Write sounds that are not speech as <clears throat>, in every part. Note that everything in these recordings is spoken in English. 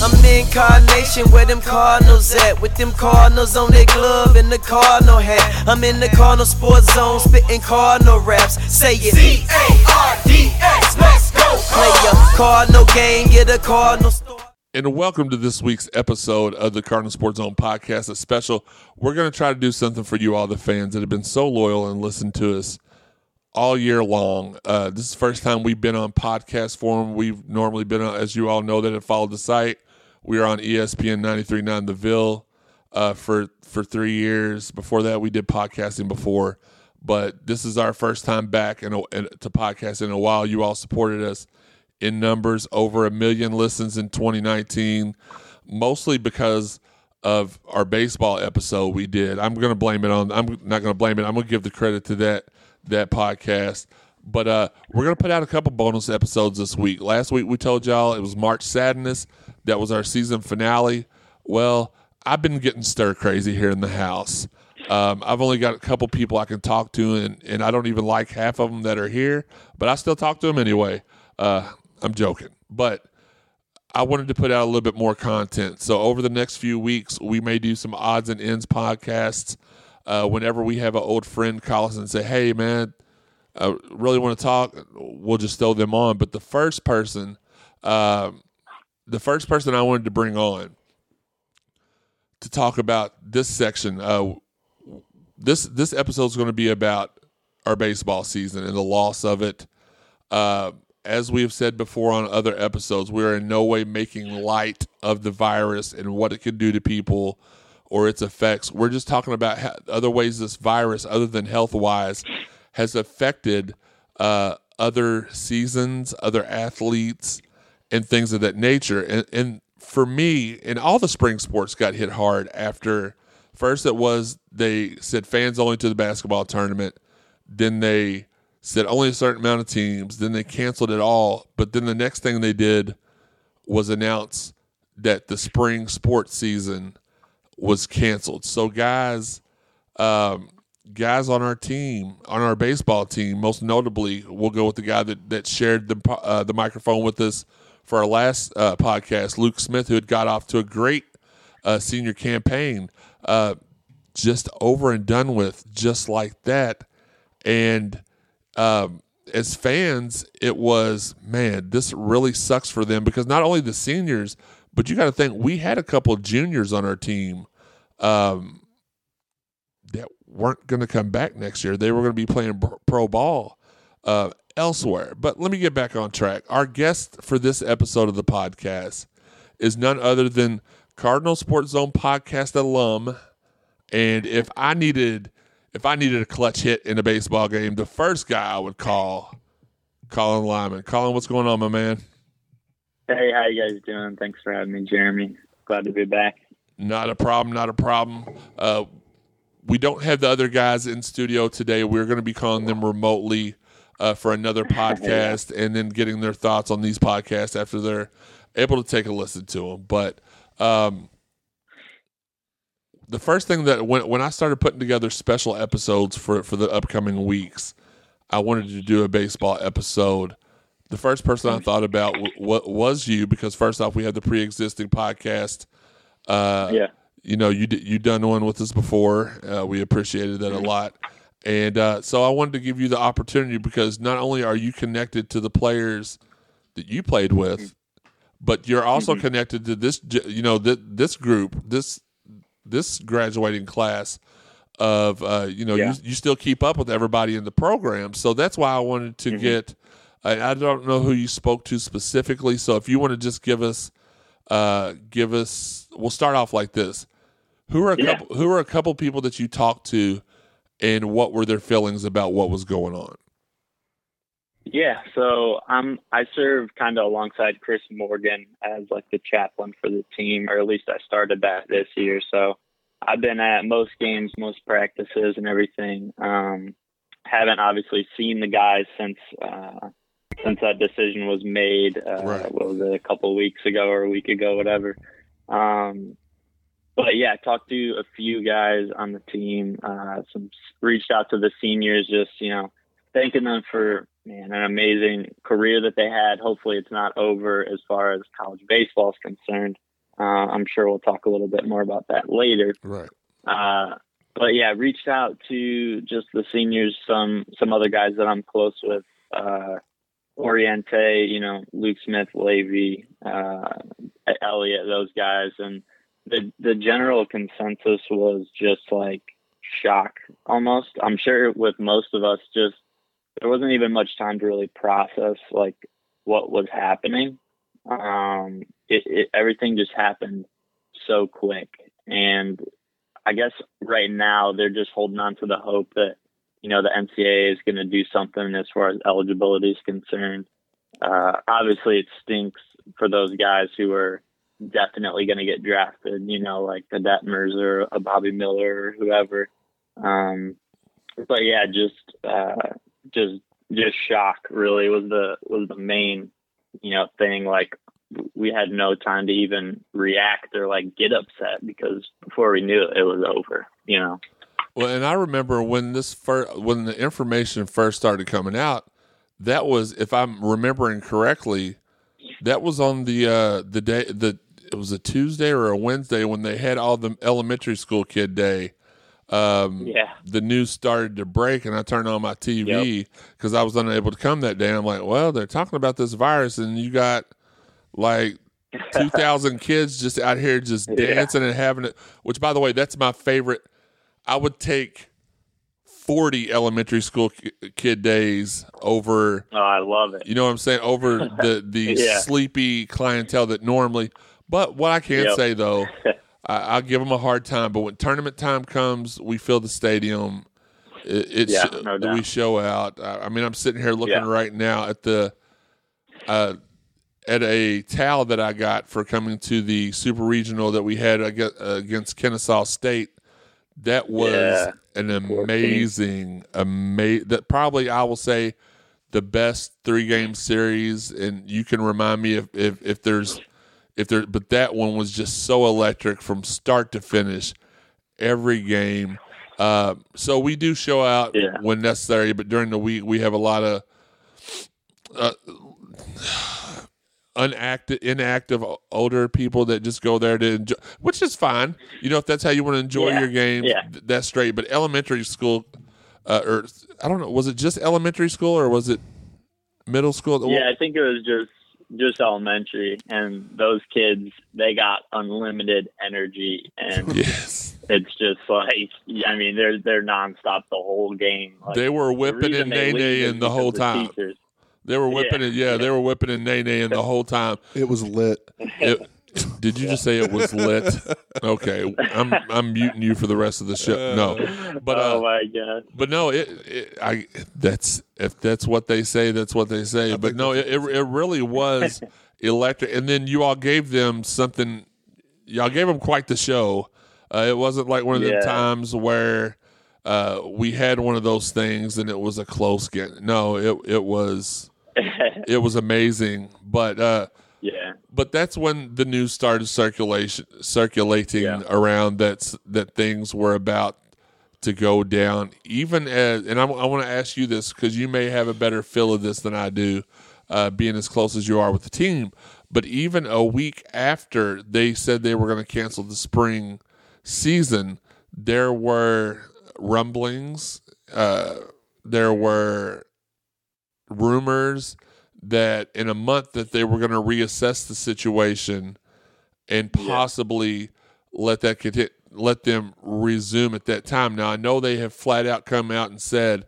I'm the incarnation where them Cardinals at. With them Cardinals on their glove and the Cardinal hat. I'm in the Cardinal sports zone, spitting Cardinal raps. Say it. C A R D S, let's go. Play your Cardinal game, get a Cardinal store. And welcome to this week's episode of the Cardinal Sports Zone podcast, a special. We're going to try to do something for you, all the fans that have been so loyal and listened to us all year long. Uh, this is the first time we've been on podcast form. We've normally been on, as you all know, that have followed the site. We are on ESPN 93.9 The Ville uh, for for three years. Before that, we did podcasting before, but this is our first time back in, a, in to podcast in a while. You all supported us in numbers, over a million listens in 2019, mostly because of our baseball episode we did. I'm going to blame it on. I'm not going to blame it. I'm going to give the credit to that that podcast. But uh, we're to put out a couple bonus episodes this week. Last week we told y'all it was March Sadness. That was our season finale. Well, I've been getting stir crazy here in the house. Um, I've only got a couple people I can talk to, and, and I don't even like half of them that are here, but I still talk to them anyway. Uh, I'm joking. But I wanted to put out a little bit more content. So over the next few weeks, we may do some odds and ends podcasts. Uh, whenever we have an old friend call us and say, "Hey, man, I really want to talk," we'll just throw them on. But the first person, um, the first person I wanted to bring on to talk about this section, uh, this this episode is going to be about our baseball season and the loss of it. Uh, as we have said before on other episodes, we are in no way making light of the virus and what it can do to people or its effects. We're just talking about other ways this virus, other than health wise, has affected uh, other seasons, other athletes, and things of that nature. And, and for me, and all the spring sports got hit hard after. First, it was they said fans only to the basketball tournament. Then they said only a certain amount of teams. Then they canceled it all. But then the next thing they did was announce that the spring sports season was canceled. So guys, um, guys on our team, on our baseball team, most notably, we'll go with the guy that that shared the uh, the microphone with us for our last uh, podcast, Luke Smith, who had got off to a great uh, senior campaign, uh, just over and done with, just like that, and. Um, as fans, it was man, this really sucks for them because not only the seniors, but you got to think we had a couple juniors on our team um, weren't going to come back next year. They were going to be playing pro- ball uh, elsewhere. But let me get back on track. Our guest for this episode of the podcast is none other than Cardinal Sports Zone podcast alum. And if I needed if I needed a clutch hit in a baseball game, the first guy I would call Colin Lyman. Colin, what's going on, my man? Hey, how you guys doing? Thanks for having me, Jeremy. Glad to be back. Not a problem. Not a problem. Uh, we don't have the other guys in studio today. We're going to be calling them remotely uh, for another <laughs> podcast and then getting their thoughts on these podcasts after they're able to take a listen to them. But um, the first thing that when when I started putting together special episodes for for the upcoming weeks, I wanted to do a baseball episode. The first person I thought about w- w- was you because first off, we had the pre-existing podcast. Uh, Yeah. You know, you d- you done one with us before. Uh, we appreciated that a lot, and uh, so I wanted to give you the opportunity because not only are you connected to the players that you played with, but you're also connected to this, you know, th- this group, this this graduating class of uh, you know Yeah. you, you still keep up with everybody in the program. So that's why i wanted to get I, I don't know who you spoke to specifically. So if you want to just give us uh, give us we'll start off like this who are a Yeah. couple who are a couple people that you talked to and what were their feelings about what was going on Yeah, so I'm I serve kind of alongside Chris Morgan as like the chaplain for the team, or at least I started that this year. So I've been at most games, most practices, and everything. Um, haven't obviously seen the guys since uh, since that decision was made. Uh, Right. What was it, a couple of weeks ago or a week ago, whatever. Um, but yeah, talked to a few guys on the team. Uh, some reached out to the seniors, just you know, thanking them for man an amazing career that they had. Hopefully, it's not over as far as college baseball is concerned. Uh, I'm sure we'll talk a little bit more about that later. Right. Uh, but yeah, reached out to just the seniors, some some other guys that I'm close with, uh, Oriente, you know, Luke Smith, Levy, uh, Elliott, those guys, and the the general consensus was just like shock almost. I'm sure with most of us, just there wasn't even much time to really process like what was happening. Um, it, it everything just happened so quick, and I guess right now they're just holding on to the hope that you know the NCAA is going to do something as far as eligibility is concerned. Uh, obviously, it stinks for those guys who are definitely going to get drafted. You know, like the Detmers or a Bobby Miller or whoever. Um, but yeah, just uh, just just shock really was the was the main you know thing. Like we had no time to even react or like get upset because before we knew it, it was over. You know. Well, and I remember when this first when the information first started coming out, that was if I'm remembering correctly, that was on the uh the day the it was a Tuesday or a Wednesday when they had all the elementary school kid day. Um, yeah. The news started to break, and I turned on my TV because I was unable to come that day. And I'm like, well, they're talking about this virus, and you got like <laughs> 2,000 kids just out here just Yeah. dancing and having it. Which, by the way, that's my favorite. I would take 40 elementary school kid days over Oh, I love it. you know what I'm saying? Over <laughs> the the Yeah. sleepy clientele that normally. But what I can Yep. say though, <laughs> I, I'll give them a hard time. But when tournament time comes, we fill the stadium. It, it Yeah, no we show out. I, I mean, I'm sitting here looking Yeah. right now at the uh, at a towel that I got for coming to the super regional that we had against Kennesaw State. That was Yeah. an amazing, amazing. That probably I will say the best three game series, and you can remind me if if, if there's if there, but that one was just so electric from start to finish, every game. Uh, so we do show out Yeah. when necessary, but during the week we have a lot of uh, unactive, inactive older people that just go there to enjoy, which is fine. You know, if that's how you want to enjoy Yeah. your game, Yeah. th- that's straight. But elementary school, uh, or I don't know, was it just elementary school or was it middle school? Yeah, I think it was just just elementary, and those kids they got unlimited energy, and <laughs> Yes. it's just like I mean they're they're nonstop the whole game. Like, They were whipping and they nay nay in the whole the time. teachers. They were whipping Yeah. it. Yeah, they were whipping and nay nay in the whole time. It was lit. It, did you just say it was lit? Okay, I'm I'm muting you for the rest of the show. No, but oh uh, my god, but no, it, it I that's if that's what they say, that's what they say. but no, it, it it really was <laughs> electric. And then you all gave them something. Y'all gave them quite the show. Uh, it wasn't like one of the Yeah. times where uh, we had one of those things and it was a close game. No, it it was <laughs> it was amazing. But uh, yeah, but that's when the news started circulation circulating Yeah. around that that things were about to go down. Even as, and I, want to ask you this because you may have a better feel of this than I do, uh, being as close as you are with the team. But even a week after they said they were going to cancel the spring season, there were rumblings. Uh, there were rumors that in a month that they were going to reassess the situation and Yeah. possibly let that conti- let them resume at that time. Now I know they have flat out come out and said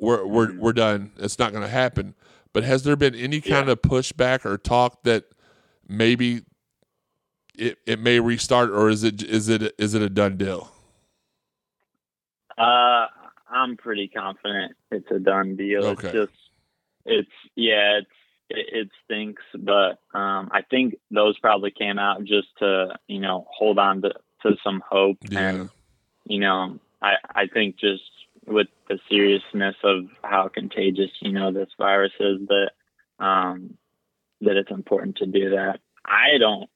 we're we're we're done. It's not going to happen. But has there been any kind of pushback or talk that maybe it it may restart or is it is it is it a done deal? uh, I'm pretty confident it's a done deal. Okay. It's just it's yeah, it's it, it stinks, but um, I think those probably came out just to you know hold on to to some hope Yeah. and you know I I think just with the seriousness of how contagious you know this virus is that um that it's important to do that. I don't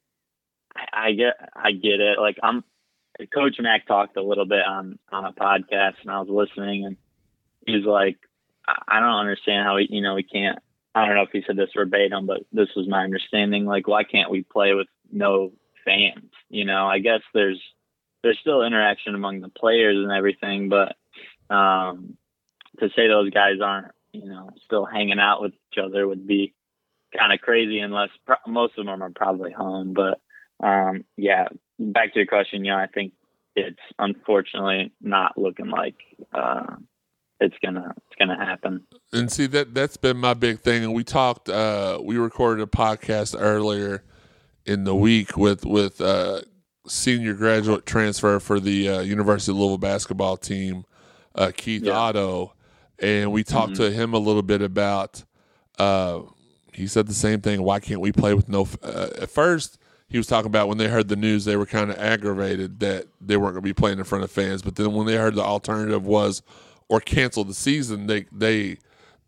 I, I get I get it. Like I'm Coach Mac talked a little bit on on a podcast and I was listening and he's like I don't understand how we you know we can't I don't know if he said this verbatim, but this was my understanding. Like, why can't we play with no fans. You know, I guess there's there's still interaction among the players and everything, but um, to say those guys aren't, you know, still hanging out with each other would be kind of crazy unless pro- most of them are probably home. But um, yeah, back to your question, you know, I think it's unfortunately not looking like uh, it's gonna it's gonna happen. And see that that's been my big thing. And we talked, uh, we recorded a podcast earlier in the week with with uh, senior graduate transfer for the uh, University of Louisville basketball team, uh, Keith Yeah. Oddo, and we talked to him a little bit about. Uh, he said the same thing. Why can't we play with no? f- Uh, at first, he was talking about when they heard the news, they were kind of aggravated that they weren't going to be playing in front of fans. But then when they heard the alternative was or cancel the season, they they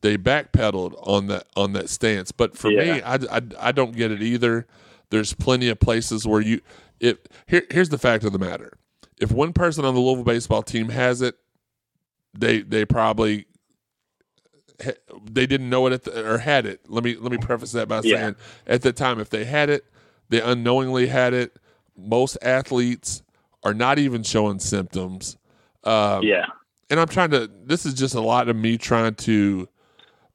they backpedaled on that on that stance. But for me, I, I, I don't get it either. There's plenty of places where you if here here's the fact of the matter. If one person on the Louisville baseball team has it, they they probably they didn't know it at the, or had it. Let me let me preface that by Yeah. saying at the time if they had it, they unknowingly had it. Most athletes are not even showing symptoms. Um, Yeah, and I'm trying to. This is just a lot of me trying to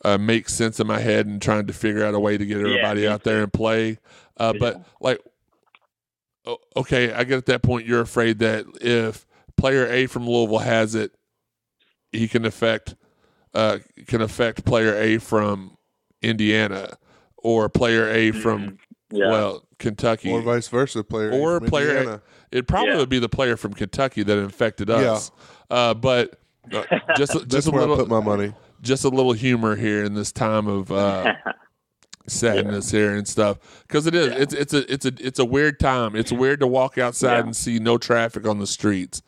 uh, make sense in my head and trying to figure out a way to get everybody me out there and play. Uh, But like, okay, I get at that point. You're afraid that if player A from Louisville has it, he can affect uh, can affect player A from Indiana or player A from yeah, well Kentucky or vice versa. Player Or from player- Indiana. it probably Yeah. would be the player from Kentucky that infected us. Uh, but uh, just <laughs> just That's a where little I put my money. just a little humor here in this time of uh, <laughs> sadness here and stuff because it is Yeah. it's it's a it's a it's a weird time. It's weird to walk outside Yeah. and see no traffic on the streets.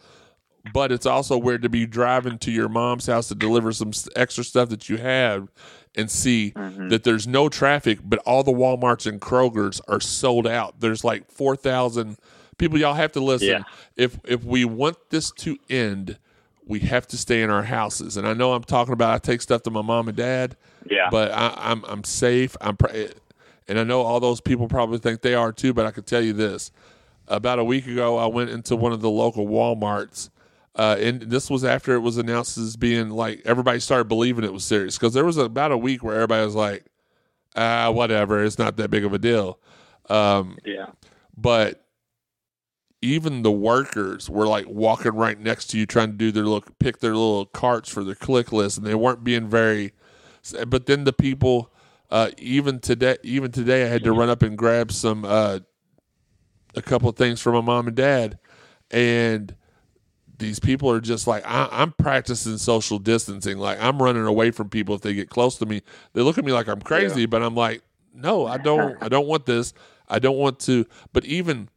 But it's also weird to be driving to your mom's house to deliver some extra stuff that you have and see Mm-hmm. that there's no traffic, but all the Walmarts and Kroger's are sold out. There's like 4,000 people. Y'all have to listen. Yeah. If if we want this to end, we have to stay in our houses. And I know I'm talking about I take stuff to my mom and dad, yeah, but I, I'm I'm safe. I'm pr- and I know all those people probably think they are too. But I can tell you this: about a week ago, I went into one of the local WalMarts, uh, and this was after it was announced as being like everybody started believing it was serious because there was about a week where everybody was like, ah, whatever, it's not that big of a deal. Um, yeah, but even the workers were like walking right next to you trying to do their little pick their little carts for their click list and they weren't being very but then the people uh, even today even today I had to run up and grab some uh, a couple of things for my mom and dad and these people are just like I, I'm practicing social distancing. Like I'm running away from people if they get close to me. They look at me like I'm crazy, but I'm like, no, I don't. I don't want this. I don't want to. But even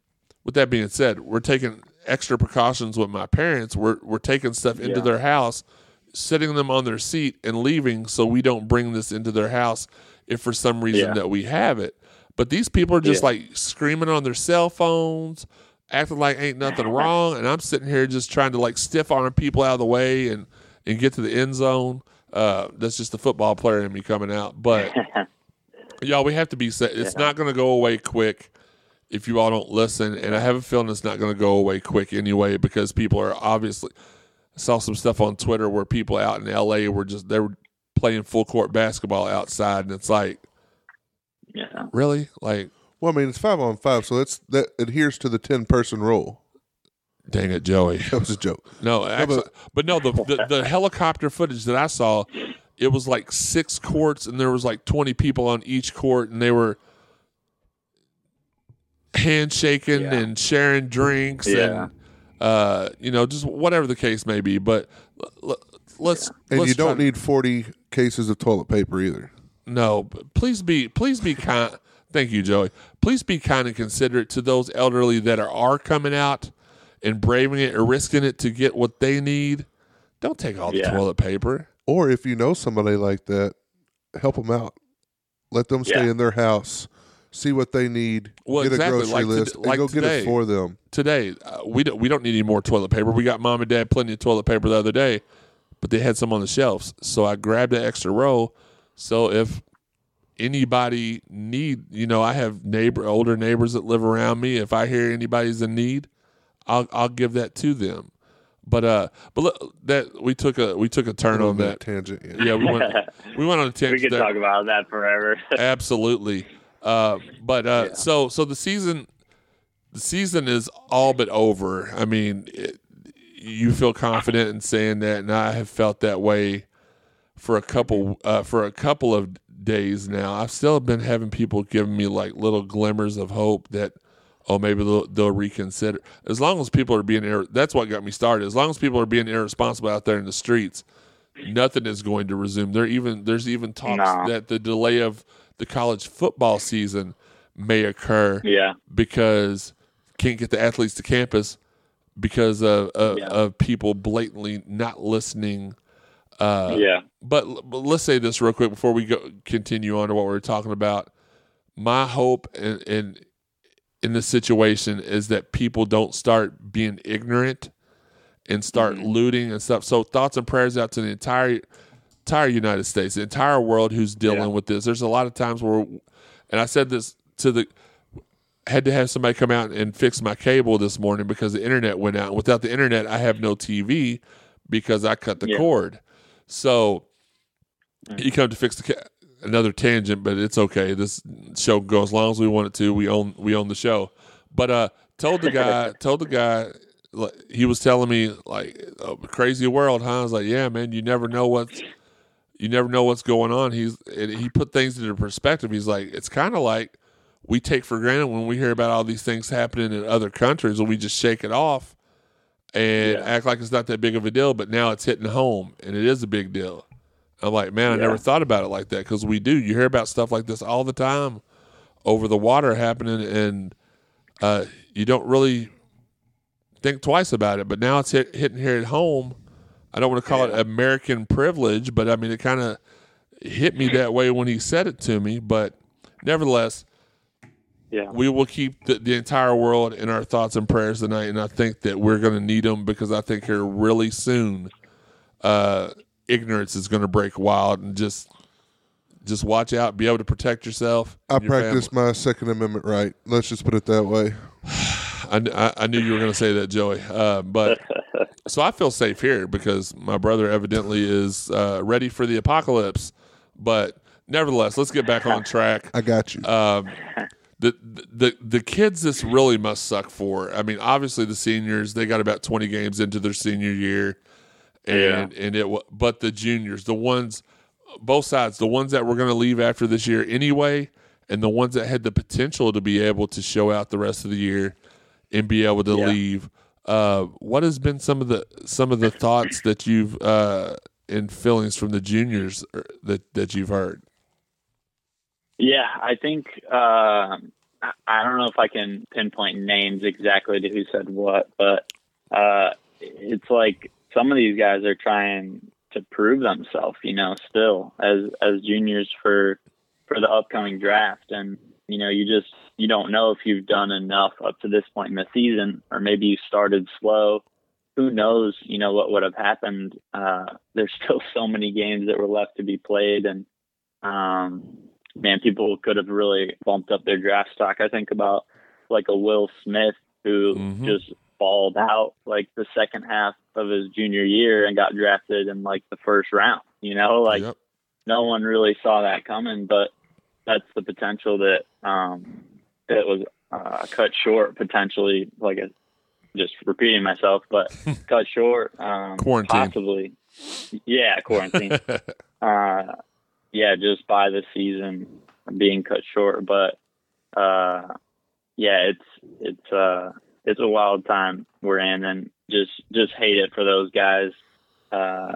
with that being said, we're taking extra precautions with my parents. We're we're taking stuff into Yeah. their house, sitting them on their seat and leaving, so we don't bring this into their house if for some reason Yeah. that we have it. But these people are just Yeah. like screaming on their cell phones, acting like ain't nothing <laughs> wrong, and I'm sitting here just trying to like stiff arm people out of the way and and get to the end zone. Uh, that's just the football player in me coming out. But <laughs> y'all, we have to be set. It's not going to go away quick if you all don't listen, and I have a feeling it's not going to go away quick anyway because people are obviously. I saw some stuff on Twitter where people out in L.A. were just they were playing full court basketball outside, and it's like, yeah, really, like, Well, I mean, it's five on five, so it's that adheres to the ten person rule. dang it, Joey. <laughs> That was a joke. No, actually, but no, the, the the helicopter footage that I saw, it was like six courts, and there was like twenty people on each court, and they were handshaking Yeah. and sharing drinks, Yeah. and uh, you know, just whatever the case may be. But l- let's And let's you don't need forty cases of toilet paper either. no. but Please be please be kind. Thank you, Joey. Please be kind and considerate to those elderly that are, are coming out and braving it or risking it to get what they need. Don't take all the Yeah. toilet paper. Or if you know somebody like that, help them out. Let them stay in their house. See what they need. Well, get exactly, a grocery like list to- and like go get it for them. today uh, we don't we don't need any more toilet paper. We got mom and dad plenty of toilet paper the other day, but they had some on the shelves, so I grabbed an extra roll. So if anybody need, you know, I have neighbor older neighbors that live around me. If I hear anybody's in need, I'll I'll give that to them. But uh, but look, that we took a we took a turn on that. tangent. Yeah. Yeah, we went we went on a <laughs> tangent. we tangent. could there. talk about that forever. <laughs> Absolutely. Uh, but uh, Yeah. so so the season the season is all but over. I mean, it, you feel confident in saying that, and I have felt that way for a couple uh, for a couple of days now. I've still been having people giving me like little glimmers of hope that oh maybe they'll, they'll reconsider. As long as people are being ir- that's what got me started. As long as people are being irresponsible out there in the streets, nothing is going to resume. There even there's even talks No. that the delay of the college football season may occur yeah, because can't get the athletes to campus because of of, Yeah. of people blatantly not listening. Uh, yeah, but, but let's say this real quick before we go continue on to what we are talking about. My hope in, in in this situation is that people don't start being ignorant and start Mhm. looting and stuff. So thoughts and prayers out to the entire entire United States, the entire world who's dealing Yeah. with this. There's a lot of times where, and I said this to the had to have somebody come out and fix my cable this morning because the internet went out. Without the internet, I have no TV because I cut the Yeah. cord. So Mm. he come to fix the ca- another tangent, but it's okay. This show can go as long as we want it to. We own we own the show. But uh, told the guy, <laughs> told the guy, like, he was telling me like a crazy world, huh? I was like, yeah, man, you never know what's you never know what's going on. He's and he put things into perspective. He's like, it's kind of like we take for granted when we hear about all these things happening in other countries, and we just shake it off and Yeah. act like it's not that big of a deal. But now it's hitting home, and it is a big deal. I'm like, man, I Yeah. never thought about it like that because we do. You hear about stuff like this all the time over the water happening, and uh, you don't really think twice about it. But now it's hit, hitting here at home. I don't want to call it American privilege, but I mean, it kind of hit me that way when he said it to me. But nevertheless, yeah, we will keep the, the entire world in our thoughts and prayers tonight, and I think that we're going to need them because I think here really soon, uh, ignorance is going to break wild, and just just watch out, be able to protect yourself. I and your practice my Second Amendment right. Let's just put it that way. <sighs> <sighs> <sighs> family. I, I, I knew you were going to say that, Joey. Uh, but <laughs> so I feel safe here because my brother evidently is uh, ready for the apocalypse. But nevertheless, let's get back on <laughs> track. I got you. um, the, the the kids this really must suck for. I mean, obviously the seniors they got about twenty games into their senior year, and and it but the juniors, the ones, both sides, the ones that were going to leave after this year anyway, and the ones that had the potential to be able to show out the rest of the year and be able to Yeah. leave. Uh, what has been some of the some of the thoughts that you've uh, and feelings from the juniors er, that that you've heard? Yeah, I think uh, I I don't know if I can pinpoint names exactly to who said what, but uh, it's like some of these guys are trying to prove themselves, you know, still as as juniors for for the upcoming draft, and you know, you just you don't know if you've done enough up to this point in the season, or maybe you started slow. Who knows? You know what would have happened. Uh, there's <laughs> still so many games that were left to be played, and um, man, people could have really bumped up their draft stock. I think about like a Will Smith who Mhm. just balled out like the second half of his junior year and got drafted in like the first round. You know, like Yep. no one really saw that coming, but that's the potential that um, that was uh, cut short potentially. Like a, just repeating myself, but <laughs> cut short. Um, Quarantine. possibly. Yeah, quarantine <laughs> uh, yeah, just by the season being cut short. But uh, yeah, it's it's uh, it's a wild time we're in, and just just hate it for those guys. Uh,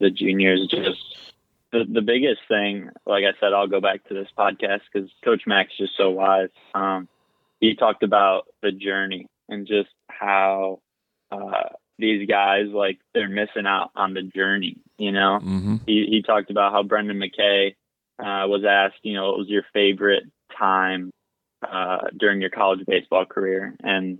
the juniors just the the biggest thing. Like I said, I'll go back to this podcast because Coach Mack's just so wise. Um, he talked about the journey and just how uh, these guys like they're missing out on the journey. You know, hmm he, he talked about how Brendan McKay uh, was asked, you know, what was your favorite time uh, during your college baseball career, and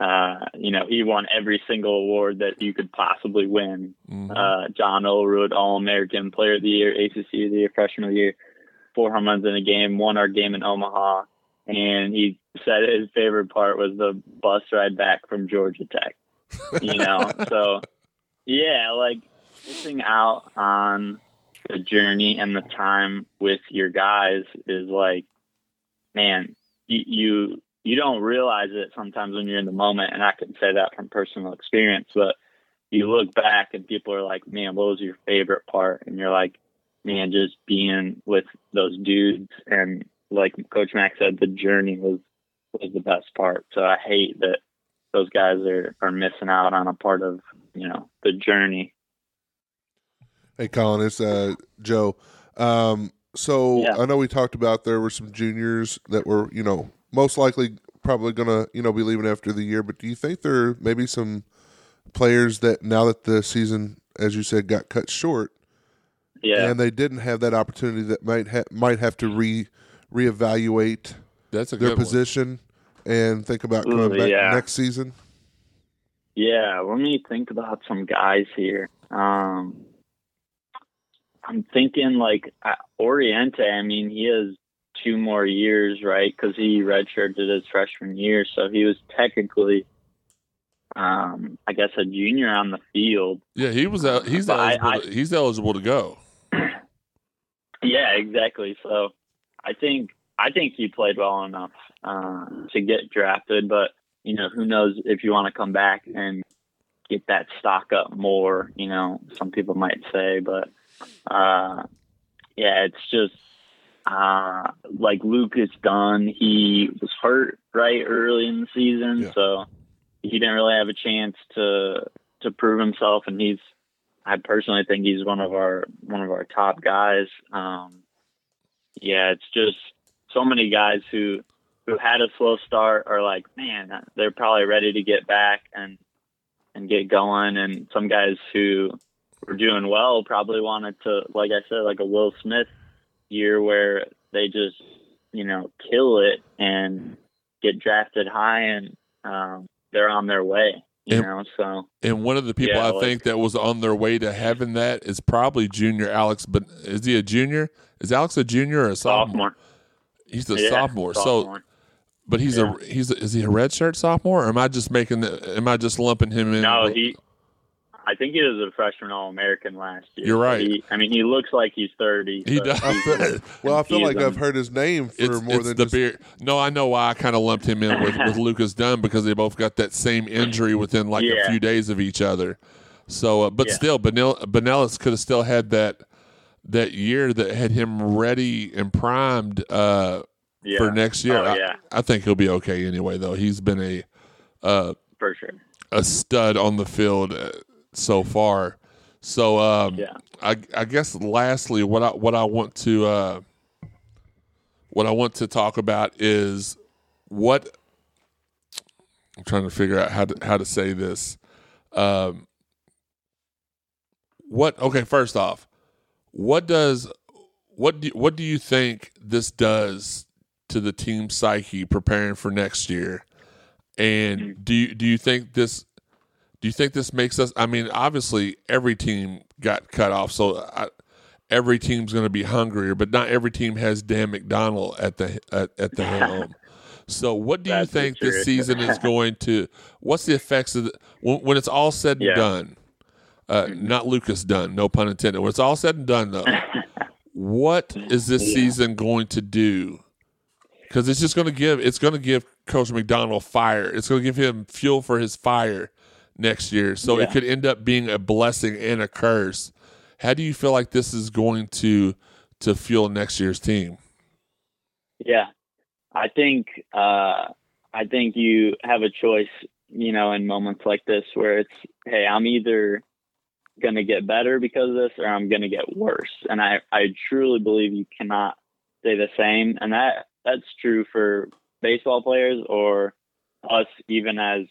uh, you know, he won every single award that you could possibly win. hmm Uh, John Olerud, All American Player of the Year, ACC of the Year, Freshman of the Year. four home runs in a game, won our game in Omaha, and he said his favorite part was the bus ride back from Georgia Tech. You know, <laughs> so yeah, like missing out on the journey and the time with your guys is like, man, you, you you don't realize it sometimes when you're in the moment, and I can say that from personal experience. But you look back and people are like, "Man, what was your favorite part?" And you're like, "Man, just being with those dudes." And like Coach Mack said, the journey was was the best part. So I hate that those guys are are missing out on a part of you know the journey. Hey, Colin, it's uh, Joe. Um, so Yeah. I know we talked about there were some juniors that were, you know, most likely probably gonna, you know, be leaving after the year. But do you think there are maybe some players that now that the season, as you said, got cut short, Yeah, and they didn't have that opportunity that might ha- might have to re reevaluate That's a their good one. position and think about coming Ooh, back yeah. next season? Yeah, let me think about some guys here. Um, I'm thinking like uh, Oriente. I mean, he has two more years, right? Because he redshirted his freshman year, so he was technically, um, I guess, a junior on the field. Yeah, he was. el- He's I- eligible. I- to, he's eligible to go. <clears throat> Yeah, exactly. So I think I think he played well enough uh, to get drafted, but you know, who knows if you want to come back and get that stock up more, you know, some people might say, but uh yeah, it's just uh like Lucas Dunn, he was hurt right early in the season, Yeah. so he didn't really have a chance to to prove himself and he's I personally think he's one of our one of our top guys. Um, yeah, it's just so many guys who who had a slow start are like, man, they're probably ready to get back and and get going. And some guys who were doing well probably wanted to, like I said, like a Will Smith year where they just you know kill it and get drafted high and um, they're on their way. You And- know, so And one of the people Yeah, I like- think that was on their way to having that is probably junior Alex. But is he a junior? Is Alex a junior or a sophomore? sophomore. He's a Yeah, sophomore. So, but he's a he's a, is he a red shirt sophomore? Or am I just making the, am I just lumping him in? No, he. I think he was a freshman All American last year. You're right. He, I mean, he looks like he's thirty. He so does. He's- feel, <laughs> well, I feel like I've heard his name for it's, more it's than the just beard. No, I know why I kind of lumped him in with, with <laughs> Lucas Dunn because they both got that same injury within like a few days of each other. So, uh, but Yeah. still, Benel- Binelas could have still had that that year that had him ready and primed uh, yeah, for next year. Oh, I, yeah, I think he'll be okay anyway. Though he's been a uh, for sure. a stud on the field uh, so far. So um, Yeah. I, I guess lastly, what I what I want to uh, what I want to talk about is what I'm trying to figure out how to how to say this. Um, what okay? First off, what does what do what do you think this does to the team psyche preparing for next year? And do you do you think this do you think this makes us? I mean, obviously, every team got cut off, so I, every team's going to be hungrier. But not every team has Dan McDonnell at the at, at the helm. <laughs> So, what do you think this season is <laughs> going to? What's the effects of the, when, when it's all said and Yeah. done? Uh, not Lucas Dunn, no pun intended. When it's all said and done, though, what is this <laughs> season going to do? Because it's just going to give it's going to give Coach McDonnell fire. It's going to give him fuel for his fire next year. So it could end up being a blessing and a curse. How do you feel like this is going to to fuel next year's team? Yeah, I think uh, I think you have a choice. You know, in moments like this, where it's, hey, I'm either going to get better because of this, or I'm going to get worse. And I I truly believe you cannot stay the same, and that that's true for baseball players or us, even as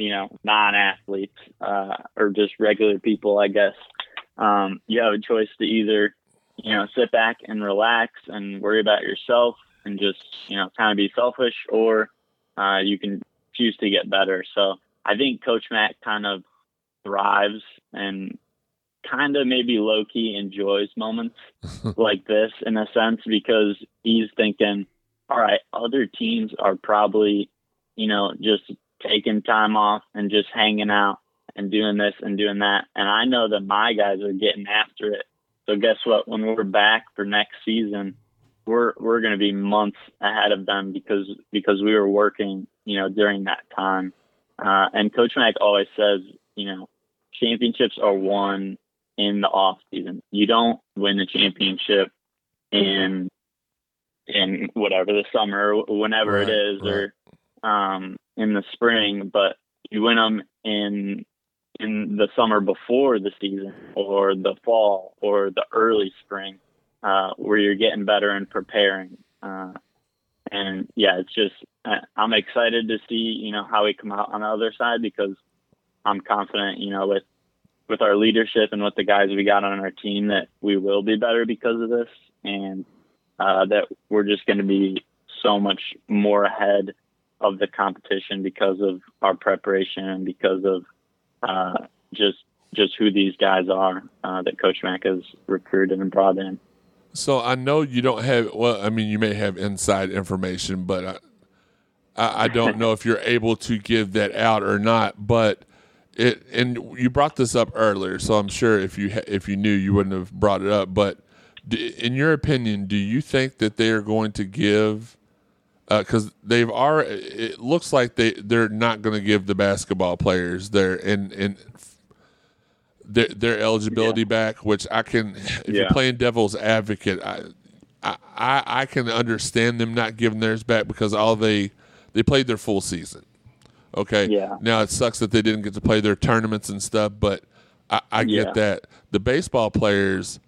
you know, non-athletes uh, or just regular people, I guess. Um, you have a choice to either you know, sit back and relax and worry about yourself and just, you know, kind of be selfish, or uh, you can choose to get better. So I think Coach Matt kind of thrives and kind of maybe low key enjoys moments <laughs> like this in a sense because he's thinking, all right, other teams are probably, you know, just taking time off and just hanging out and doing this and doing that. And I know that my guys are getting after it. So guess what? When we're back for next season, we're we're going to be months ahead of them because because we were working, you know, during that time. Uh, and Coach Mack always says, you know, championships are won in the off season. You don't win the championship in in whatever the summer, whenever Right, it is, or um, in the spring, but you win them in in the summer before the season, or the fall, or the early spring, uh, where you're getting better and preparing. Uh, and yeah, it's just I- I'm excited to see you know how we come out on the other side because I'm confident you know with with our leadership and with the guys we got on our team that we will be better because of this and uh, that we're just going to be so much more ahead of the competition because of our preparation and because of uh, just just who these guys are uh, that Coach Mack has recruited and brought in. So I know you don't have. Well, I mean, you may have inside information, but I, I, don't know if you're able to give that out or not. But it, and you brought this up earlier, so I'm sure if you if you knew, you wouldn't have brought it up. But in your opinion, do you think that they are going to give? Uh, because they've already, it looks like they they're not going to give the basketball players their and and their, their eligibility back, which I can. If you're playing devil's advocate, I, I I I can understand them not giving theirs back because all they they played their full season. Okay. Yeah. Now it sucks that they didn't get to play their tournaments and stuff, but I, I get Yeah. that the baseball players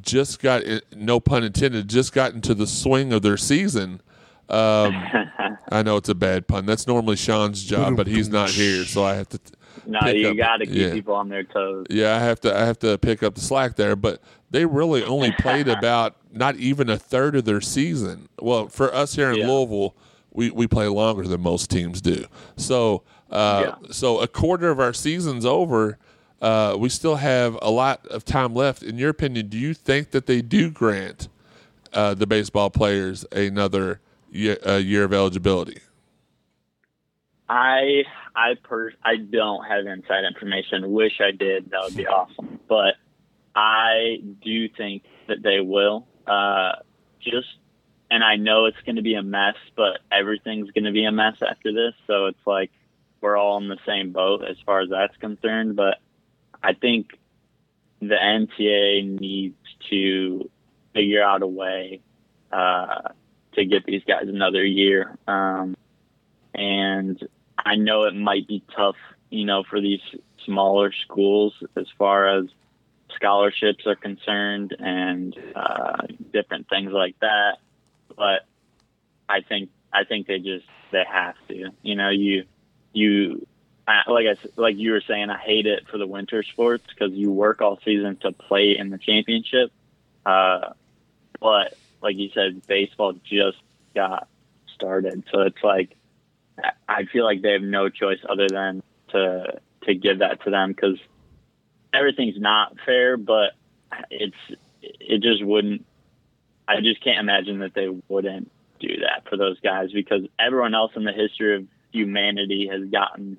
just got no pun intended just got into the swing of their season. Um, <laughs> I know it's a bad pun. That's normally Sean's job, but he's not here, so I have to. no, you got to keep yeah. people on their toes. Yeah, I have to. I have to pick up the slack there. But they really only played <laughs> about not even a third of their season. Well, for us here in Yeah. Louisville, we, we play longer than most teams do. So, uh, so a quarter of our season's over. Uh, we still have a lot of time left. In your opinion, do you think that they do grant uh, the baseball players another year, uh, year of eligibility? I I per I don't have inside information. Wish I did. That would be <laughs> awesome. But I do think that they will. Uh, just and I know it's going to be a mess, but everything's going to be a mess after this. So it's like we're all in the same boat as far as that's concerned. But I think the NCAA needs to figure out a way uh, to get these guys another year. Um, and I know it might be tough, you know, for these smaller schools as far as scholarships are concerned and uh, different things like that. But I think I think they just they have to. You know, you you I, like I like you were saying, I hate it for the winter sports because you work all season to play in the championship. Uh, but like you said, baseball just got started, so it's like I- feel like they have no choice other than to to give that to them because everything's not fair, but it's it just wouldn't. I just can't imagine that they wouldn't do that for those guys because everyone else in the history of humanity has gotten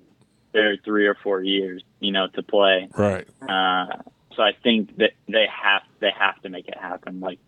their three or four years, you know, to play. Right. Uh, so I think that they have they have to make it happen. Like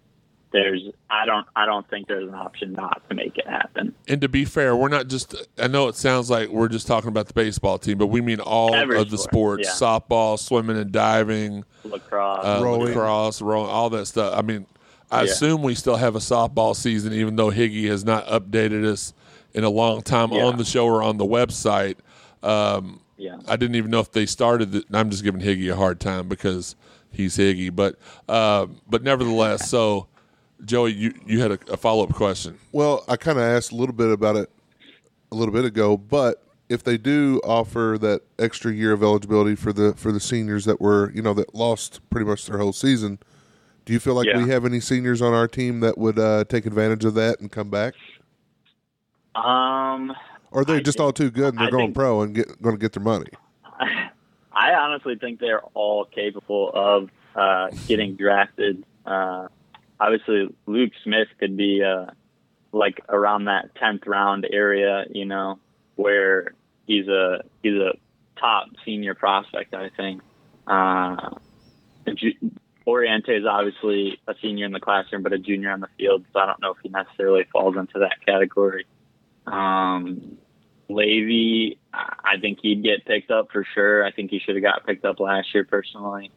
there's I don't I don't think there's an option not to make it happen. And to be fair, we're not just. I know it sounds like we're just talking about the baseball team, but we mean all Every of the sports: yeah. softball, swimming and diving, Lacrosse. uh, Rowing. lacrosse, rowing, all that stuff. I mean, I Yeah. assume we still have a softball season, even though Higgy has not updated us in a long time Yeah. on the show or on the website. Um, yeah. I didn't even know if they started. The, I'm just giving Higgy a hard time because he's Higgy, but uh, but nevertheless, so. Joey, you, you had a, a follow up question. Well, I kind of asked a little bit about it a little bit ago, but if they do offer that extra year of eligibility for the for the seniors that were you know that lost pretty much their whole season, do you feel like Yeah. we have any seniors on our team that would uh, take advantage of that and come back, Um, or are they I just think- all too good and they're I going think- pro and get going to get their money? I <laughs> I honestly think they're all capable of uh, getting drafted. Uh, obviously, Luke Smith could be uh, like around that tenth round area, you know, where he's a he's a top senior prospect. I think. Uh, Oriente is obviously a senior in the classroom, but a junior on the field, so I don't know if he necessarily falls into that category. Um, Levi, I think he'd get picked up for sure. I think he should have got picked up last year personally.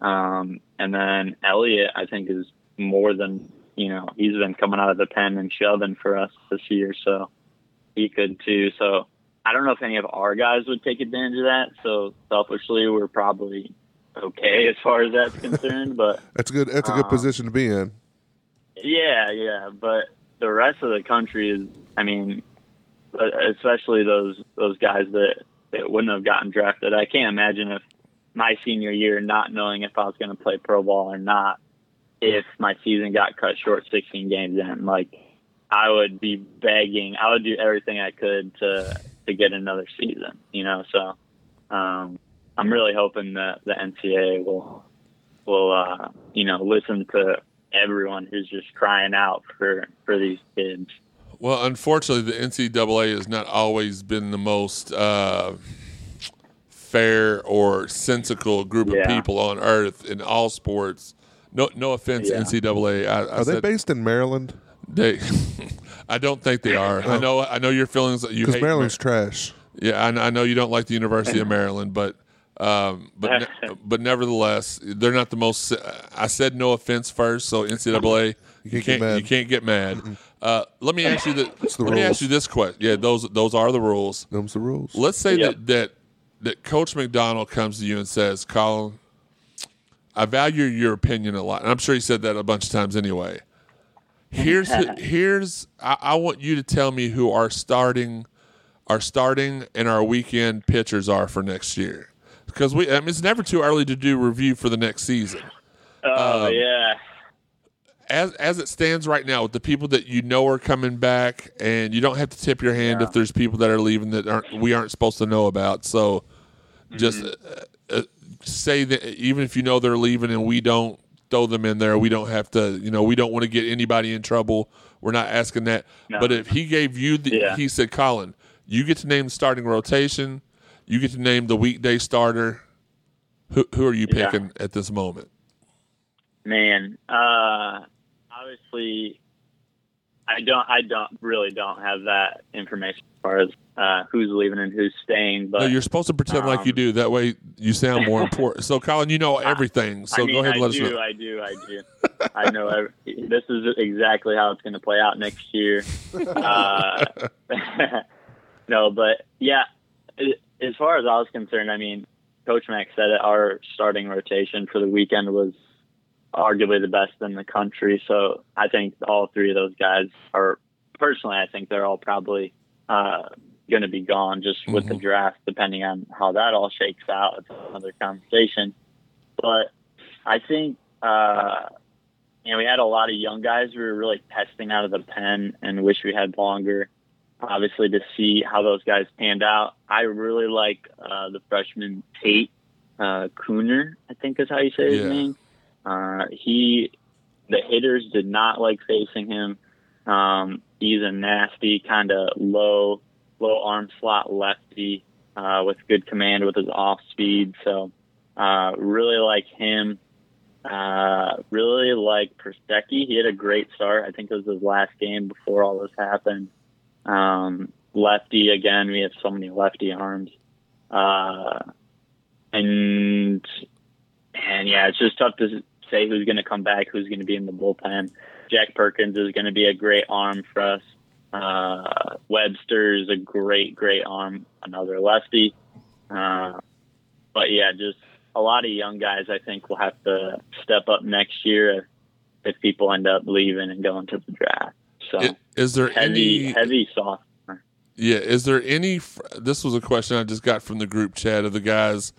Um, and then Elliot, I think, is more than, you know, he's been coming out of the pen and shoving for us this year. So he could too. So I don't know if any of our guys would take advantage of that. So selfishly, we're probably okay as far as that's concerned. But <laughs> that's good. That's a good um, position to be in. Yeah, yeah. But the rest of the country is, I mean, especially those those guys that, that wouldn't have gotten drafted. I can't imagine if my senior year not knowing if I was going to play pro ball or not, if my season got cut short 16 games in. Like, I would be begging. I would do everything I could to to get another season. You know, so um, I'm really hoping that the NCAA will will uh, you know listen to everyone who's just crying out for for these kids. Well, unfortunately, the NCAA has not always been the most uh, fair or sensical group yeah. of people on earth in all sports. No, no offense, yeah. NCAA. I, I are said, they based in Maryland? They, <laughs> I don't think they are. I know, I know your feelings. You because Maryland's Mar- trash. Yeah, I, I know you don't like the University of Maryland, but um, but ne- <laughs> but nevertheless, they're not the most. I said no offense first, so NCAA, you can't, you can't, you can't get mad. Uh, let me ask you the, the let rules. me ask you this question. Yeah, those those are the rules. Those the rules. Let's say yep. that that that Coach McDonnell comes to you and says, "Colin, I value your opinion a lot." And I'm sure he said that a bunch of times anyway. Here's <laughs> here's I, I want you to tell me who our starting our starting and our weekend pitchers are for next year because we I mean, it's never too early to do review for the next season. Oh um, yeah as as it stands right now, with the people that you know are coming back, and you don't have to tip your hand yeah. if there's people that are leaving that aren't we aren't supposed to know about. So, just mm-hmm. uh, uh, say that even if you know they're leaving and we don't throw them in there, we don't have to. You know, we don't want to get anybody in trouble. We're not asking that. No. But if he gave you the, yeah. he said, Colin, you get to name the starting rotation. You get to name the weekday starter. Who who are you picking yeah. at this moment? Man, uh, obviously, I don't. I don't really don't have that information as far as uh, who's leaving and who's staying. But no, you're supposed to pretend um, like you um, do. That way, you sound more <laughs> important. So, Colin, you know everything. So I mean, go ahead and let do, us know. I do. I do. I know. Every, this is exactly how it's going to play out next year. Uh, <laughs> no, but yeah. As far as I was concerned, I mean, Coach Mack said it. Our starting rotation for the weekend was arguably the best in the country. So I think all three of those guys are personally, I think they're all probably uh, going to be gone just with mm-hmm. the draft, depending on how that all shakes out. It's another conversation. But I think, uh, you know, we had a lot of young guys we were really testing out of the pen and wish we had longer. Obviously, to see how those guys panned out. I really like uh, the freshman Tate uh, Kuehner, I think is how you say his yeah. name. Uh, he, the hitters did not like facing him. Um, he's a nasty kind of low, low arm slot lefty uh, with good command with his off speed. So uh, really like him. Uh, really like Persecki. He had a great start. I think it was his last game before all this happened. Um, lefty again. We have so many lefty arms. Uh, and and yeah, it's just tough to say who's going to come back, who's going to be in the bullpen. Jack Perkins is going to be a great arm for us. Uh, Webster is a great, great arm, another lefty. Uh, but yeah, just a lot of young guys. I think will have to step up next year if, if people end up leaving and going to the draft. So is, is there heavy, any heavy sophomore? Yeah, is there any? This was a question I just got from the group chat of the guys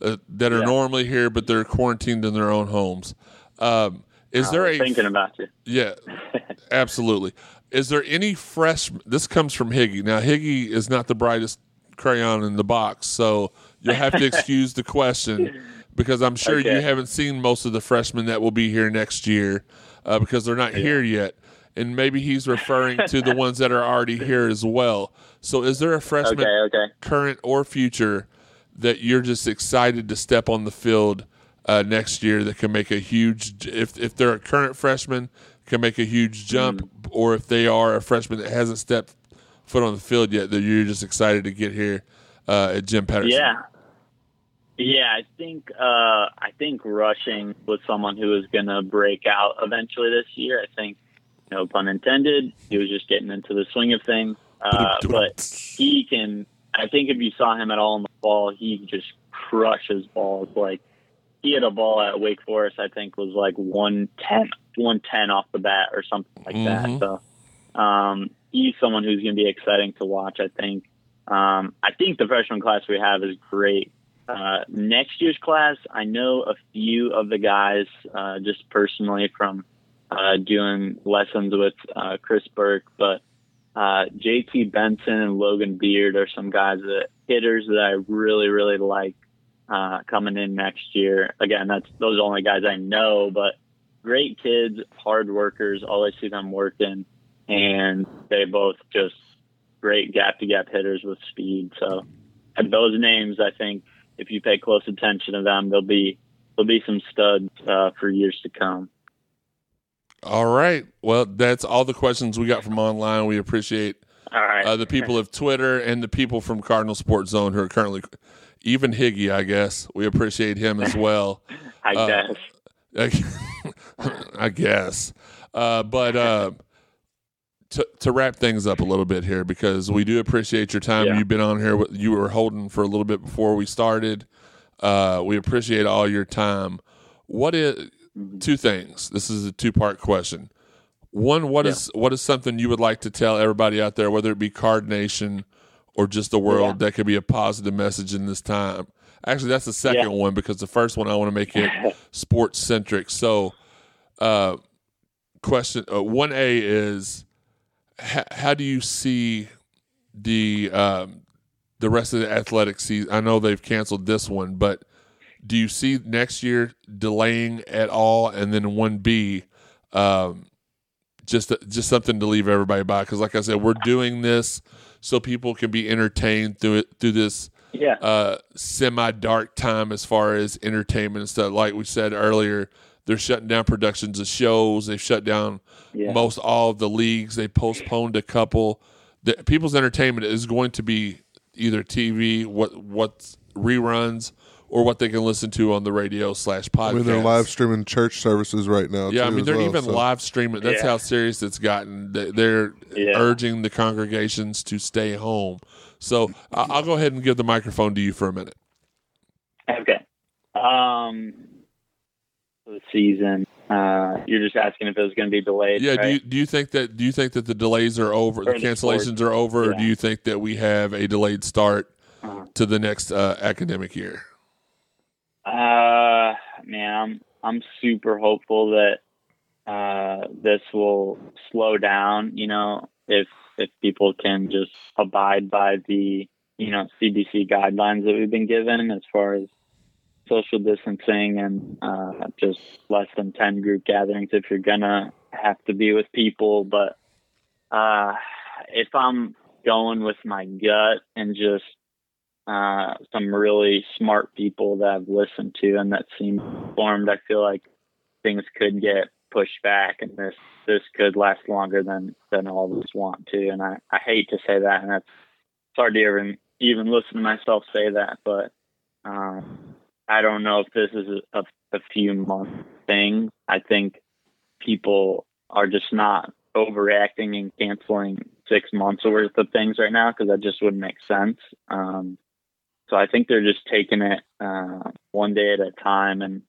uh, that are yeah. normally here, but they're quarantined in their own homes. Um, is there a thinking about you? Yeah, <laughs> absolutely. Is there any fresh? This comes from Higgy. Now Higgy is not the brightest crayon in the box, so you'll have to <laughs> excuse the question because I'm sure you haven't seen most of the freshmen that will be here next year uh, because they're not here yet. And maybe he's referring to the ones that are already here as well. So, is there a freshman, <laughs> Okay, okay. current or future, that you're just excited to step on the field uh, next year that can make a huge, if, if they're a current freshman, can make a huge jump, Mm-hmm. or if they are a freshman that hasn't stepped foot on the field yet, that you're just excited to get here uh, at Jim Patterson? Yeah. Yeah, I think uh, I think Rushing was someone who was going to break out eventually this year. I think, no pun intended, he was just getting into the swing of things. Uh, but he can. I think if you saw him at all in the fall, he just crushes balls. Like he had a ball at Wake Forest, I think was like 110, 110 off the bat or something like Mhm. that. So um, he's someone who's going to be exciting to watch. I think. Um, I think the freshman class we have is great. Uh, next year's class, I know a few of the guys uh, just personally from uh, doing lessons with uh, Chris Burke, but uh, JT Benson and Logan Beard are some guys that hitters that I really, really like uh, coming in next year. Again, that's those are only guys I know, but great kids, hard workers. Always see them working, and they both just great gap to gap hitters with speed. So, and those names, I think, if you pay close attention to them, there'll be there'll be some studs uh, for years to come. All right. Well, that's all the questions we got from online. We appreciate All right. uh, the people of Twitter and the people from Cardinal Sports Zone who are currently, even Higgy, I guess. We appreciate him as well. <laughs> I uh, guess. <laughs> I guess. Uh, but uh, to to wrap things up a little bit here, because we do appreciate your time. Yeah. You've been on here. You were holding for a little bit before we started. Uh, we appreciate all your time. What is two things? This is a two part question. One, what Yeah. is what is something you would like to tell everybody out there, whether it be Card Nation or just the world, that could be a positive message in this time? Actually, that's the second Yeah. one because the first one I want to make it <laughs> sports centric. So, uh, question uh, one A is h- how do you see the um, the rest of the athletic season? I know they've canceled this one, but do you see next year delaying at all? And then one B, um, just just something to leave everybody by because, like I said, we're doing this so people can be entertained through it through this Yeah. uh, semi dark time as far as entertainment and stuff. Like we said earlier, they're shutting down productions of shows. They've shut down Yeah. most all of the leagues. They postponed a couple. The, people's entertainment is going to be either TV, what what reruns, or what they can listen to on the radio slash podcast. I mean, they're live streaming church services right now. Yeah, I mean they're well, even so. live streaming. That's Yeah. how serious it's gotten. They- They're Yeah. urging the congregations to stay home. So I- I'll go ahead and give the microphone to you for a minute. Okay. Um, the season. Uh, you're just asking if it was going to be delayed. Yeah, do you do you think that do you think that the delays are over, the the cancellations are over, or do you think that we have a delayed start Uh-huh. to the next uh, academic year? Uh, man, I'm I'm super hopeful that uh, this will slow down. You know, if if people can just abide by the you know CDC guidelines that we've been given as far as social distancing and uh, just less than ten group gatherings if you're gonna have to be with people. But uh, if I'm going with my gut and just uh, some really smart people that I've listened to and that seem informed. I feel like things could get pushed back, and this this could last longer than than all of us want to. And I, I hate to say that, and that's it's hard to even even listen to myself say that, but um, I don't know if this is a, a few month thing. I think people are just not overreacting and canceling six months worth of things right now because that just wouldn't make sense. Um, so I think they're just taking it uh, one day at a time and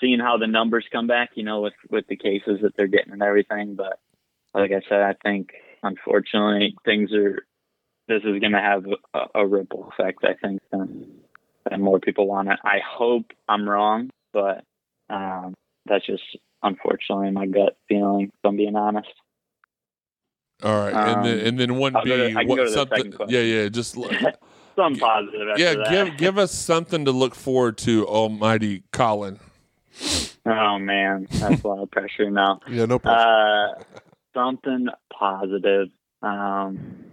seeing how the numbers come back. You know, with with the cases that they're getting and everything. But like I said, I think unfortunately things are. This is going to have a, a ripple effect. I think and, than more people want it. I hope I'm wrong, but um, that's just unfortunately my gut feeling. If I'm being honest. All right, and then Um, and then one B, go to- I can what something? Yeah, yeah. Just <laughs> some positive. After Yeah, that. give give us something to look forward to, Almighty Colin. Oh man, that's a lot of pressure now. Yeah, no problem. Uh, something positive. Um,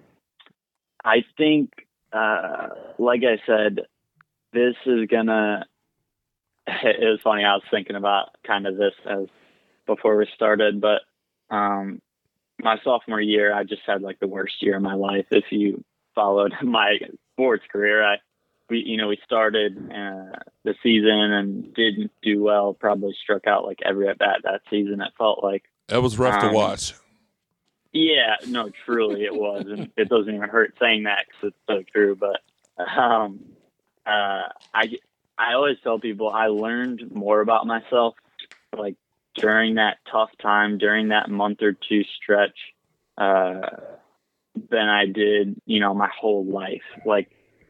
I think, uh, like I said, this is gonna. <laughs> It was funny. I was thinking about kind of this as before we started, but um, my sophomore year, I just had like the worst year of my life. If you followed <laughs> my sports career, I we you know we started uh, the season and didn't do well. Probably struck out like every at bat that season. It felt like That was rough to Um, watch. yeah, no, truly it was, and <laughs> it doesn't even hurt saying that because it's so true. But um, uh, I I always tell people I learned more about myself like during that tough time, during that month or two stretch, uh, than I did, you know, my whole life. Like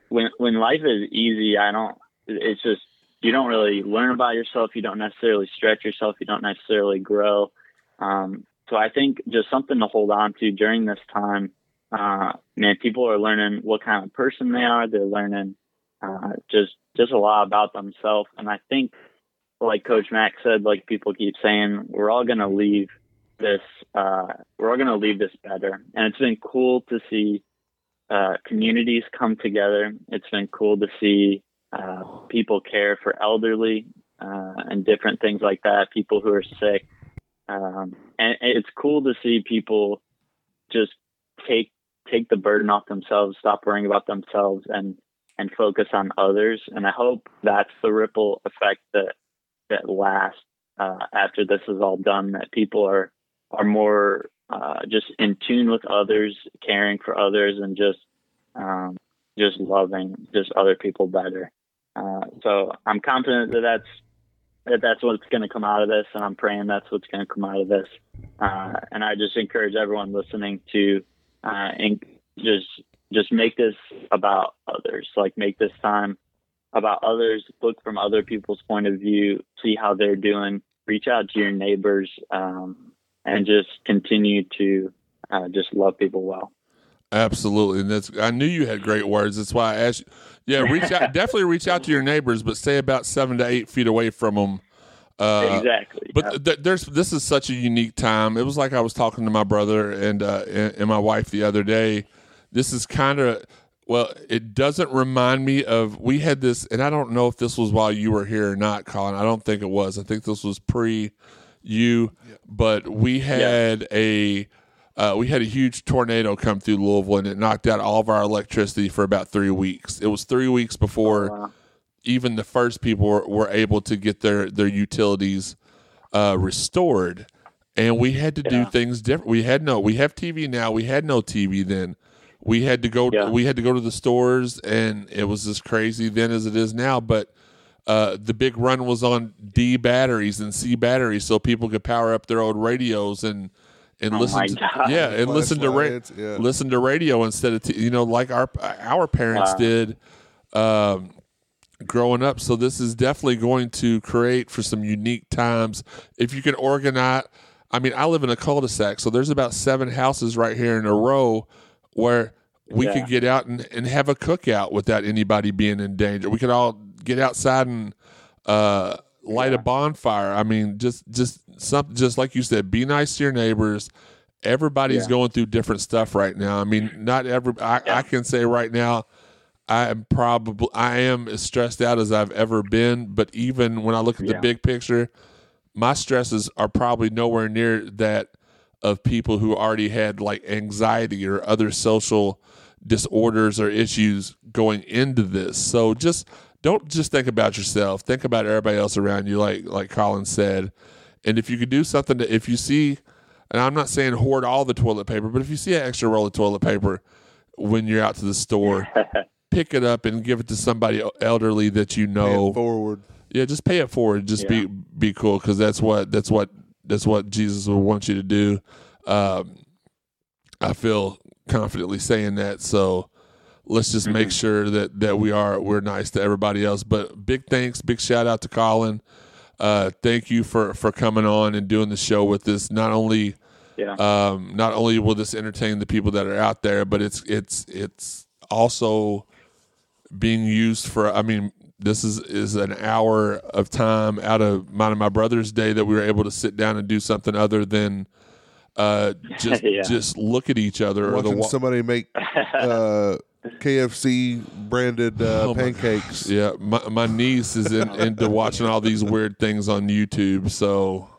when when life is easy, I don't. It's just you don't really learn about yourself. You don't necessarily stretch yourself. You don't necessarily grow. Um, so I think just something to hold on to during this time. Uh, man, people are learning what kind of person they are. They're learning uh, just just a lot about themselves, and I think, like Coach Mack said, like people keep saying, we're all gonna leave this. Uh, we're all gonna leave this better, and it's been cool to see uh, communities come together. It's been cool to see uh, people care for elderly uh, and different things like that. People who are sick um, and it's cool to see people just take take the burden off themselves, stop worrying about themselves, and and focus on others. And I hope that's the ripple effect that that lasts uh, after this is all done. That people are are more uh, just in tune with others, caring for others, and just um, just loving just other people better. Uh, so I'm confident that that's that that's what's going to come out of this, and I'm praying that's what's going to come out of this. Uh, and I just encourage everyone listening to uh, and just just make this about others. Like make this time about others. Look from other people's point of view. See how they're doing. Reach out to your neighbors, um, and just continue to uh, just love people well. Absolutely, and that's. I knew you had great words. That's why I asked. You, yeah, reach out. <laughs> definitely reach out to your neighbors, but stay about seven to eight feet away from them. Uh, exactly. But th- there's this is such a unique time. It was like I was talking to my brother and uh, and, and my wife the other day. This is kind of well, it doesn't remind me of we had this, and I don't know if this was while you were here or not, Colin. I don't think it was. I think this was pre you, but we had a uh, we had a huge tornado come through Louisville, and it knocked out all of our electricity for about three weeks. It was three weeks before wow. even the first people were, were able to get their their utilities uh, restored, and we had to do things different. We had no, we have TV now. We had no TV then. We had to go. Yeah. We had to go to the stores, and it was as crazy then as it is now. But uh, the big run was on D batteries and C batteries, so people could power up their old radios and and Oh listen. To, yeah, and listen to ra- yeah. listen to radio instead of t- you know like our our parents Wow. did. Um, growing up. So this is definitely going to create for some unique times. If you can organize, I mean, I live in a cul-de-sac, so there's about seven houses right here in a row where we Yeah. could get out and, and have a cookout without anybody being in danger. We could all get outside and uh, light a bonfire. I mean, just just something, just like you said, be nice to your neighbors. Everybody's Yeah. going through different stuff right now. I mean, not every. I, Yeah. I can say right now, I am probably I am as stressed out as I've ever been. But even when I look at the big picture, my stresses are probably nowhere near that of people who already had like anxiety or other social disorders or issues going into this. So just don't just think about yourself. Think about everybody else around you, like like Colin said. And if you could do something to, if you see, and I'm not saying hoard all the toilet paper, but if you see an extra roll of toilet paper when you're out to the store, <laughs> pick it up and give it to somebody elderly that you Pay know. it forward. Yeah, just pay it forward. Just Yeah. be be cool because that's what that's what that's what Jesus would want you to do. Um, I feel confidently saying that. So let's just make sure that that we are we're nice to everybody else. But big thanks, big shout out to Colin. Uh, thank you for for coming on and doing the show with us. Not only Yeah. um, not only will this entertain the people that are out there, but it's it's it's also being used for. I mean, this is is an hour of time out of mine and my brother's day that we were able to sit down and do something other than uh, <laughs> just Yeah. just look at each other or the wa- somebody make <laughs> uh, KFC branded uh, Oh my pancakes. <laughs> Yeah, my my niece is in, into watching all these weird things on YouTube. So,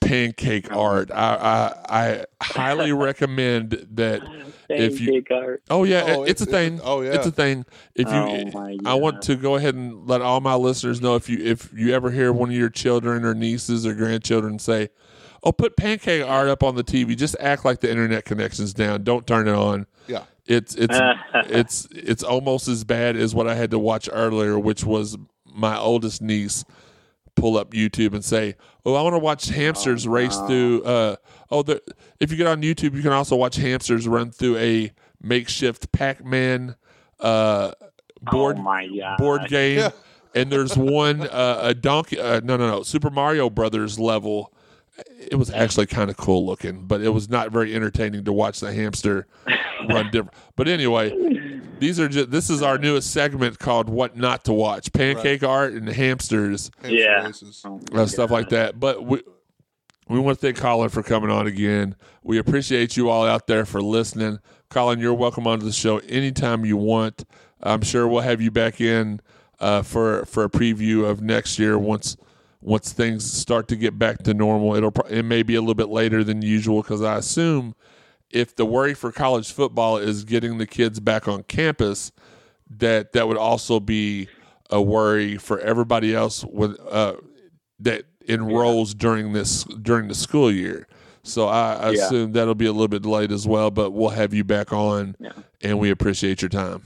pancake art. I I, I highly recommend that. If you, art. oh yeah, Oh, it- it's a thing. it's- oh, yeah. it's a thing. If you, Oh, my I want to go ahead and let all my listeners know if you if you ever hear one of your children or nieces or grandchildren say, "Oh, put pancake art up on the TV," just act like the internet connection's down. Don't turn it on. Yeah. It's it's <laughs> it's it's almost as bad as what I had to watch earlier, which was my oldest niece pull up YouTube and say, "Oh, I want to watch hamsters race through." Uh, oh, the, if you get on YouTube, you can also watch hamsters run through a makeshift Pac-Man uh, board oh my board game. And there's one uh, a donkey. Uh, no, no, no. Super Mario Brothers level. It was actually kind of cool looking, but it was not very entertaining to watch the hamster run different. But anyway, these are just. This is our newest segment called "What Not to Watch." Pancake art and hamsters Hamster Yeah. Oh my uh, stuff like that. But we we want to thank Colin for coming on again. We appreciate you all out there for listening. Colin, you're welcome onto the show anytime you want. I'm sure we'll have you back in uh, for for a preview of next year once once things start to get back to normal. It'll it may be a little bit later than usual because I assume if the worry for college football is getting the kids back on campus, that that would also be a worry for everybody else with uh, that enrolls during this during the school year. So I, I Yeah. assume that'll be a little bit late as well, but we'll have you back on, Yeah. and we appreciate your time.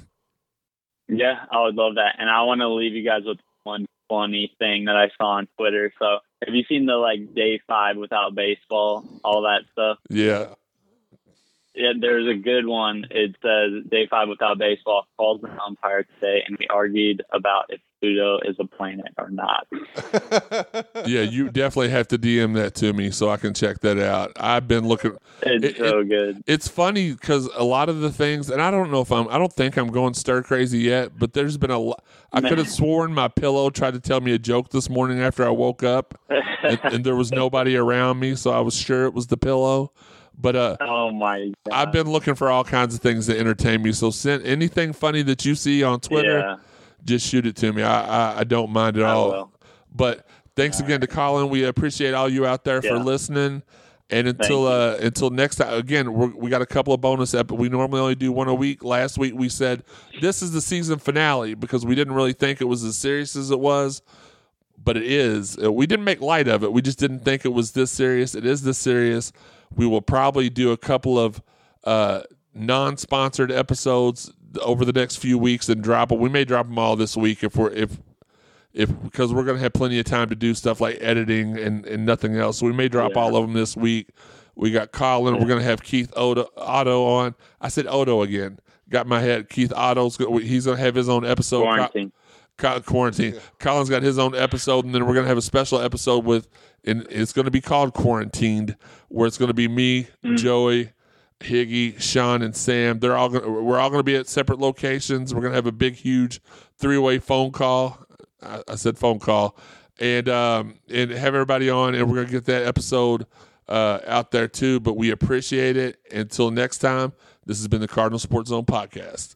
Yeah, I would love that. And I want to leave you guys with one funny thing that I saw on Twitter. So, have you seen the like day five without baseball, all that stuff? Yeah, Yeah, there's a good one. It says day five without baseball calls an umpire today, and we argued about if Pluto is a planet or not. <laughs> yeah, you definitely have to DM that to me so I can check that out. I've been looking. It's It- so good. It's funny because a lot of the things, and I don't know if I'm, I don't think I'm going stir crazy yet, but there's been a lot. I could have <laughs> sworn my pillow tried to tell me a joke this morning after I woke up, and, and there was nobody around me, so I was sure it was the pillow. But uh, oh my god! I've been looking for all kinds of things to entertain me. So send anything funny that you see on Twitter, Yeah, just shoot it to me. I I, I don't mind at I all. will. But thanks again to Colin. We appreciate all you out there for listening. And until uh, until next time, again, we're, we got a couple of bonus episodes. We normally only do one a week. Last week we said this is the season finale because we didn't really think it was as serious as it was, but it is. Uh, We didn't make light of it. We just didn't think it was this serious. It is this serious. We will probably do a couple of uh, non-sponsored episodes over the next few weeks and drop them. We may drop them all this week if we're if if because we're gonna have plenty of time to do stuff like editing and, and nothing else. So we may drop Yeah. all of them this week. We got Colin. We're gonna have Keith Otto, Otto on. I said Otto again. Got my head. Keith Otto's go- he's gonna have his own episode. quarantine. Co- quarantine. Colin's got his own episode, and then we're gonna have a special episode with, and it's gonna be called Quarantined, where it's gonna be me, mm. Joey, Higgy, Sean, and Sam. They're all gonna. We're all gonna be at separate locations. We're gonna have a big, huge three-way phone call. I, I said phone call, and um, and have everybody on, and we're gonna get that episode uh, out there too. But we appreciate it. Until next time, this has been the Cardinal Sports Zone podcast.